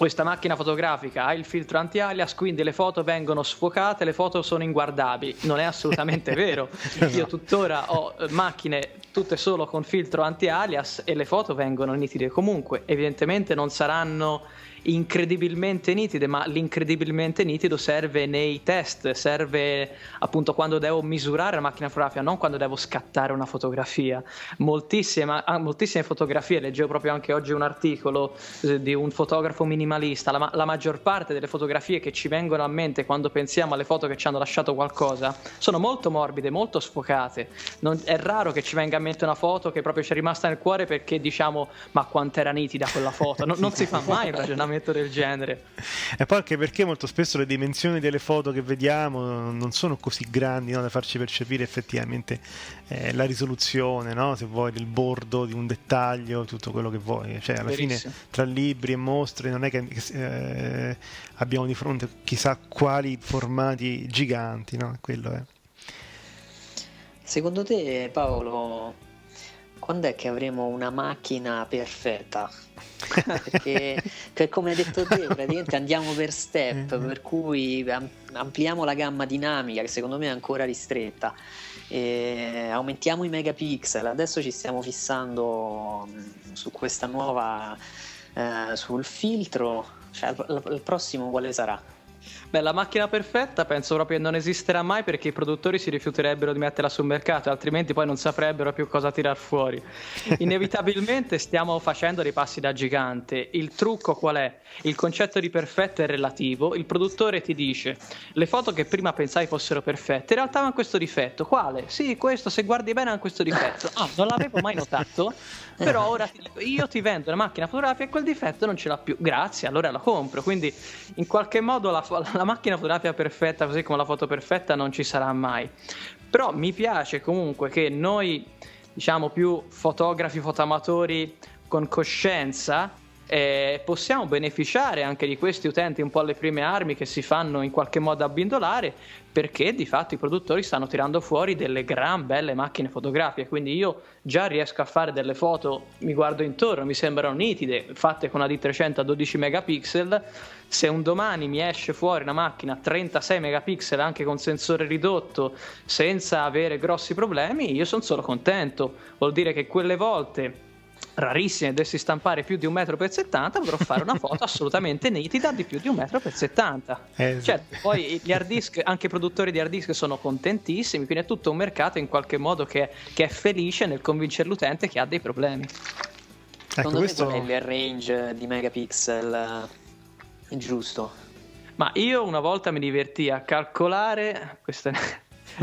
questa macchina fotografica ha il filtro anti-alias, quindi le foto vengono sfocate, le foto sono inguardabili. Non è assolutamente [laughs] vero. Io tuttora ho eh, macchine tutte solo con filtro anti-alias e le foto vengono nitide comunque. Evidentemente non saranno incredibilmente nitide, ma l'incredibilmente nitido serve nei test, serve appunto quando devo misurare la macchina fotografica, non quando devo scattare una fotografia. Moltissime, ah, moltissime fotografie, leggevo proprio anche oggi un articolo eh, di un fotografo minimalista, la, la, maggior parte delle fotografie che ci vengono a mente quando pensiamo alle foto che ci hanno lasciato qualcosa sono molto morbide, molto sfocate. Non, è raro che ci venga a mente una foto che proprio ci è rimasta nel cuore perché diciamo ma quanto era nitida quella foto. Non, non si fa mai [laughs] un ragionamento ragionamento del genere. E poi anche perché molto spesso le dimensioni delle foto che vediamo non sono così grandi no, da farci percepire effettivamente eh, la risoluzione, no? se vuoi, del bordo, di un dettaglio, tutto quello che vuoi. Cioè, alla Verissimo. fine, tra libri e mostre, non è che eh, abbiamo di fronte chissà quali formati giganti, no? Quello è. Secondo te, Paolo, quando è che avremo una macchina perfetta? [laughs] Perché, come hai detto te, praticamente andiamo per step, mm-hmm. per cui ampliamo la gamma dinamica, che secondo me è ancora ristretta, aumentiamo i megapixel. Adesso ci stiamo fissando mm, su questa nuova, eh, sul filtro. Cioè, il prossimo quale sarà? Beh, la macchina perfetta penso proprio che non esisterà mai perché i produttori si rifiuterebbero di metterla sul mercato, altrimenti poi non saprebbero più cosa tirar fuori. [laughs] Inevitabilmente stiamo facendo dei passi da gigante. Il trucco qual è? Il concetto di perfetto è relativo. Il produttore ti dice le foto che prima pensavi fossero perfette, in realtà hanno questo difetto. Quale? Sì, questo, se guardi bene, hanno questo difetto. Ah, non l'avevo mai notato. [laughs] Però ora ti dico, io ti vendo una macchina fotografica e quel difetto non ce l'ha più. Grazie, allora la compro. Quindi in qualche modo la, la macchina fotografica perfetta, così come la foto perfetta, non ci sarà mai. Però mi piace comunque che noi, diciamo più fotografi, fotoamatori con coscienza, eh, possiamo beneficiare anche di questi utenti un po' alle prime armi che si fanno in qualche modo abbindolare perché di fatto i produttori stanno tirando fuori delle gran belle macchine fotografiche. Quindi io già riesco a fare delle foto mi guardo intorno mi sembrano nitide fatte con una D300 a 12 megapixel. Se un domani mi esce fuori una macchina a 36 megapixel anche con sensore ridotto senza avere grossi problemi io sono solo contento. Vuol dire che quelle volte rarissime dovessi stampare più di un metro per 70 potrò fare una foto assolutamente nitida di più di un metro per 70 esatto. certo, poi gli hard disk anche i produttori di hard disk sono contentissimi quindi è tutto un mercato in qualche modo che, che è felice nel convincere l'utente che ha dei problemi. Ecco, secondo questo... me qual è il range di megapixel eh, giusto? Ma io una volta mi divertì a calcolare questa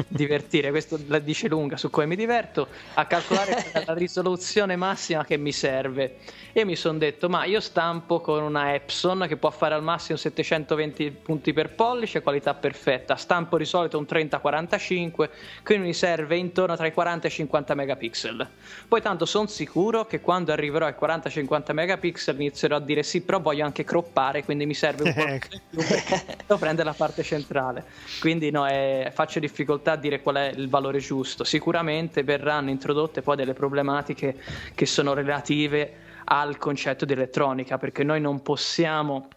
divertire, questo la dice lunga su come mi diverto, a calcolare [laughs] la risoluzione massima che mi serve. E mi sono detto, ma io stampo con una Epson che può fare al massimo 720 punti per pollice, qualità perfetta. Stampo di solito un 30-45, quindi mi serve intorno tra i 40 e i 50 megapixel. Poi tanto sono sicuro che quando arriverò ai 40-50 megapixel inizierò a dire sì, però voglio anche croppare, quindi mi serve un po' di più devo prendere la parte centrale. Quindi no, è, faccio difficoltà difficoltà a dire qual è il valore giusto. Sicuramente verranno introdotte poi delle problematiche che sono relative al concetto di elettronica, perché noi non possiamo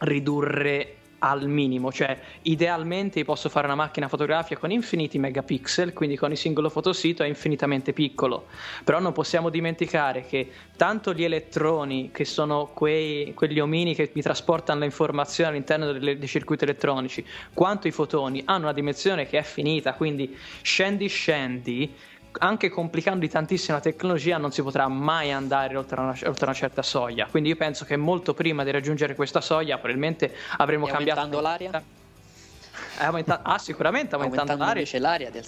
ridurre al minimo, cioè idealmente posso fare una macchina fotografica con infiniti megapixel, quindi con il singolo fotosito è infinitamente piccolo, però non possiamo dimenticare che tanto gli elettroni, che sono quei, quegli omini che mi trasportano le informazioni all'interno delle, dei circuiti elettronici, quanto i fotoni hanno una dimensione che è finita, quindi scendi scendi anche complicando di tantissimo la tecnologia non si potrà mai andare oltre una, oltre una, certa soglia. Quindi io penso che molto prima di raggiungere questa soglia probabilmente avremo e cambiato... Aumentando l'aria? Eh, aumenta... ah, sicuramente aumentando, aumentando l'aria. invece l'aria del...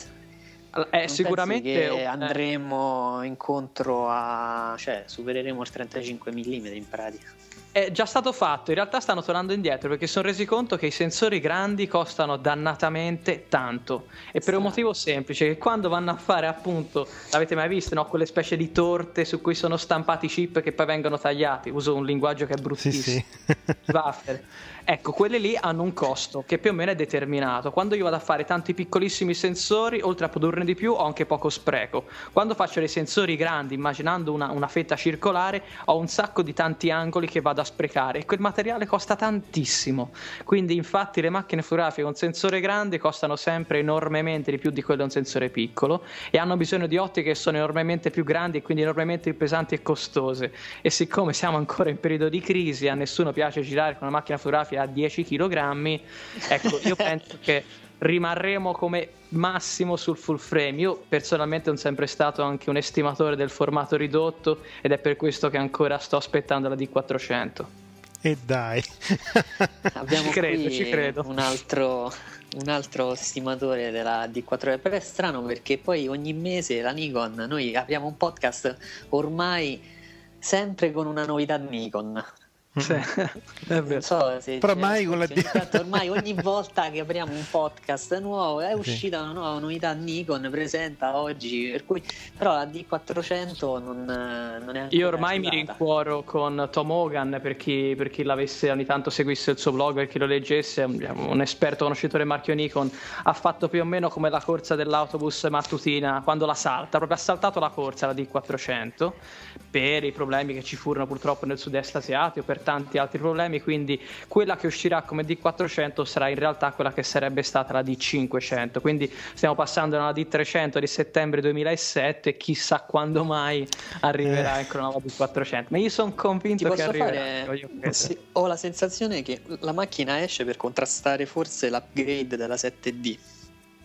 Eh, sicuramente che andremo incontro a cioè supereremo il 35 mm in pratica è già stato fatto, in realtà stanno tornando indietro perché sono resi conto che i sensori grandi costano dannatamente tanto. E per un motivo semplice che quando vanno a fare appunto, l'avete mai visto, no? quelle specie di torte su cui sono stampati chip che poi vengono tagliati, uso un linguaggio che è bruttissimo, sì, sì. [laughs] Ecco, quelle lì hanno un costo che più o meno è determinato. Quando io vado a fare tanti piccolissimi sensori, oltre a produrne di più, ho anche poco spreco. Quando faccio dei sensori grandi, immaginando una, una fetta circolare, ho un sacco di tanti angoli che vado a sprecare e quel materiale costa tantissimo. Quindi, infatti, le macchine fotografiche con sensore grande costano sempre enormemente di più di quelle con sensore piccolo e hanno bisogno di ottiche che sono enormemente più grandi e quindi enormemente più pesanti e costose. E siccome siamo ancora in periodo di crisi, a nessuno piace girare con una macchina fotografica a 10 kg, ecco, io [laughs] penso che rimarremo come massimo sul full frame. Io personalmente sono sempre stato anche un estimatore del formato ridotto ed è per questo che ancora sto aspettando la D400. E dai, [laughs] abbiamo ci credo, ci credo. Un altro, un altro stimatore della D400. Però è strano perché poi ogni mese la Nikon, noi apriamo un podcast ormai sempre con una novità Nikon. Sì, [laughs] non so se però mai con la D... [laughs] ormai ogni volta che apriamo un podcast nuovo è uscita una nuova novità Nikon presenta oggi per cui però la D400 non, non è io ormai mi rincuoro con Tom Hogan per chi, per chi, l'avesse ogni tanto seguisse il suo blog per chi lo leggesse un esperto conoscitore marchio Nikon ha fatto più o meno come la corsa dell'autobus mattutina quando la salta proprio ha saltato la corsa la D400 per i problemi che ci furono purtroppo nel sud-est asiatico per tanti altri problemi, quindi quella che uscirà come D400 sarà in realtà quella che sarebbe stata la D500, quindi stiamo passando dalla D300 di settembre 2007 e chissà quando mai arriverà anche una nuova D400, ma io sono convinto che arriverà. fare... sì, ho la sensazione che la macchina esce per contrastare forse l'upgrade della 7D.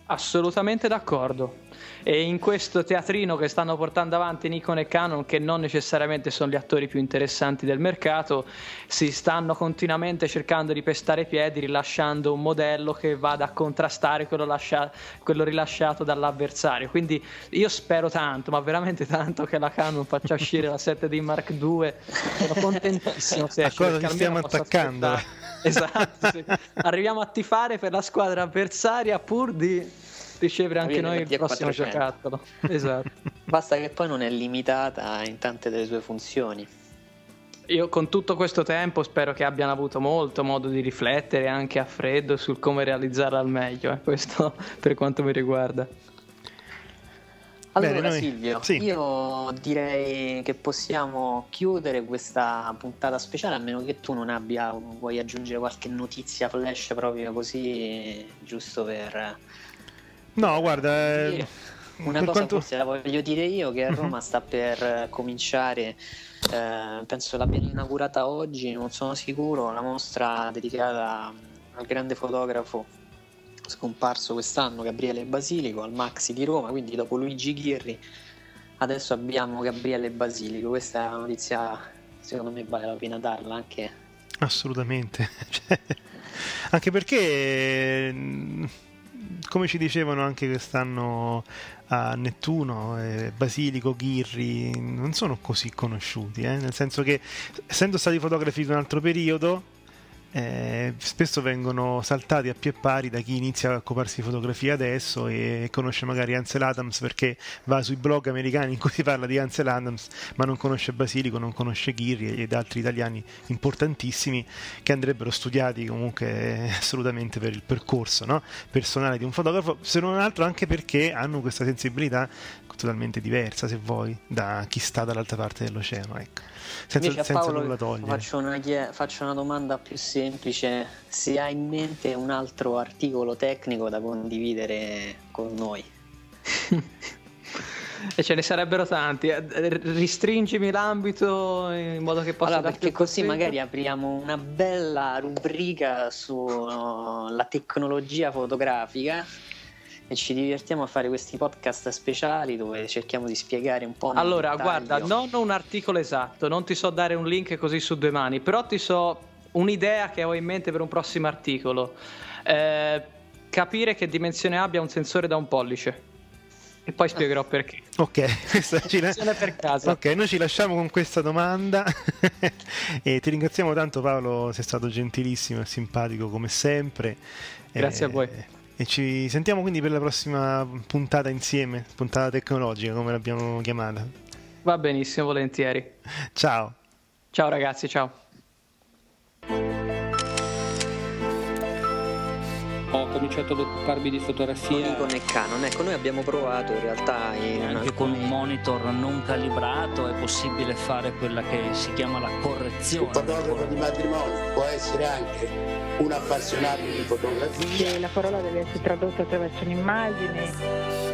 Assolutamente d'accordo. E in questo teatrino che stanno portando avanti Nikon e Canon, che non necessariamente sono gli attori più interessanti del mercato, si stanno continuamente cercando di pestare piedi, rilasciando un modello che vada a contrastare quello, lascia- quello rilasciato dall'avversario. Quindi io spero tanto, ma veramente tanto, che la Canon faccia [laughs] uscire la 7D Mark II. Sono contentissimo [laughs] se a esce, cosa perché ci stiamo attaccando? [laughs] Esatto, sì. arriviamo a tifare per la squadra avversaria pur di ricevere anche noi il prossimo D400. giocattolo. Esatto. [laughs] Basta che poi non è limitata in tante delle sue funzioni. Io con tutto questo tempo spero che abbiano avuto molto modo di riflettere anche a freddo sul come realizzarla al meglio, eh. questo [laughs] per quanto mi riguarda. Allora Bene, noi- Silvio, sì. io direi che possiamo chiudere questa puntata speciale a meno che tu non abbia vuoi aggiungere qualche notizia flash proprio così giusto per no, guarda, eh. Una per cosa quanto- forse la voglio dire io che a Mhm. Roma sta per eh, cominciare, eh, penso l'abbiano inaugurata oggi, non sono sicuro, la mostra dedicata al grande fotografo scomparso quest'anno Gabriele Basilico al Maxi di Roma, quindi dopo Luigi Ghirri adesso abbiamo Gabriele Basilico, questa è una notizia secondo me vale la pena darla anche Assolutamente. [laughs] Cioè, anche perché, mh, come ci dicevano anche quest'anno a Nettuno, eh, Basilico, Ghirri non sono così conosciuti, eh, nel senso che essendo stati fotografi di un altro periodo, eh, spesso vengono saltati a pie pari da chi inizia a occuparsi di fotografia adesso e conosce magari Ansel Adams perché va sui blog americani in cui si parla di Ansel Adams, ma non conosce Basilico, non conosce Ghirri ed altri italiani importantissimi che andrebbero studiati comunque assolutamente per il percorso no? personale di un fotografo, se non altro anche perché hanno questa sensibilità totalmente diversa, se vuoi, da chi sta dall'altra parte dell'oceano, ecco. Senza, Invece a senza Paolo nulla togliere. faccio una, faccio una domanda più semplice se hai in mente un altro articolo tecnico da condividere con noi. [laughs] e ce ne sarebbero tanti. Eh, ristringimi l'ambito in modo che possa. Allora, perché così magari apriamo una bella rubrica sulla tecnologia fotografica e ci divertiamo a fare questi podcast speciali dove cerchiamo di spiegare un po'. Allora, guarda, non un articolo esatto, non ti so dare un link così su due mani, però ti so un'idea che ho in mente per un prossimo articolo. Eh, capire che dimensione abbia un sensore da un pollice. E poi spiegherò perché. Ok, questa ci la... per caso. ok, noi ci lasciamo con questa domanda [laughs] e ti ringraziamo tanto Paolo, sei stato gentilissimo e simpatico come sempre. Grazie e... a voi. E ci sentiamo quindi per la prossima puntata insieme, puntata tecnologica come l'abbiamo chiamata. Va benissimo, volentieri. Ciao. Ciao ragazzi, ciao. Ho cominciato ad occuparmi di fotografia. Con Nikon e Canon, ecco, noi abbiamo provato in realtà in anche alcuni... con un monitor non calibrato è possibile fare quella che si chiama la correzione. Un fotografo di matrimonio può essere anche un appassionato di fotografia. Che la parola deve essere tradotta attraverso un'immagine.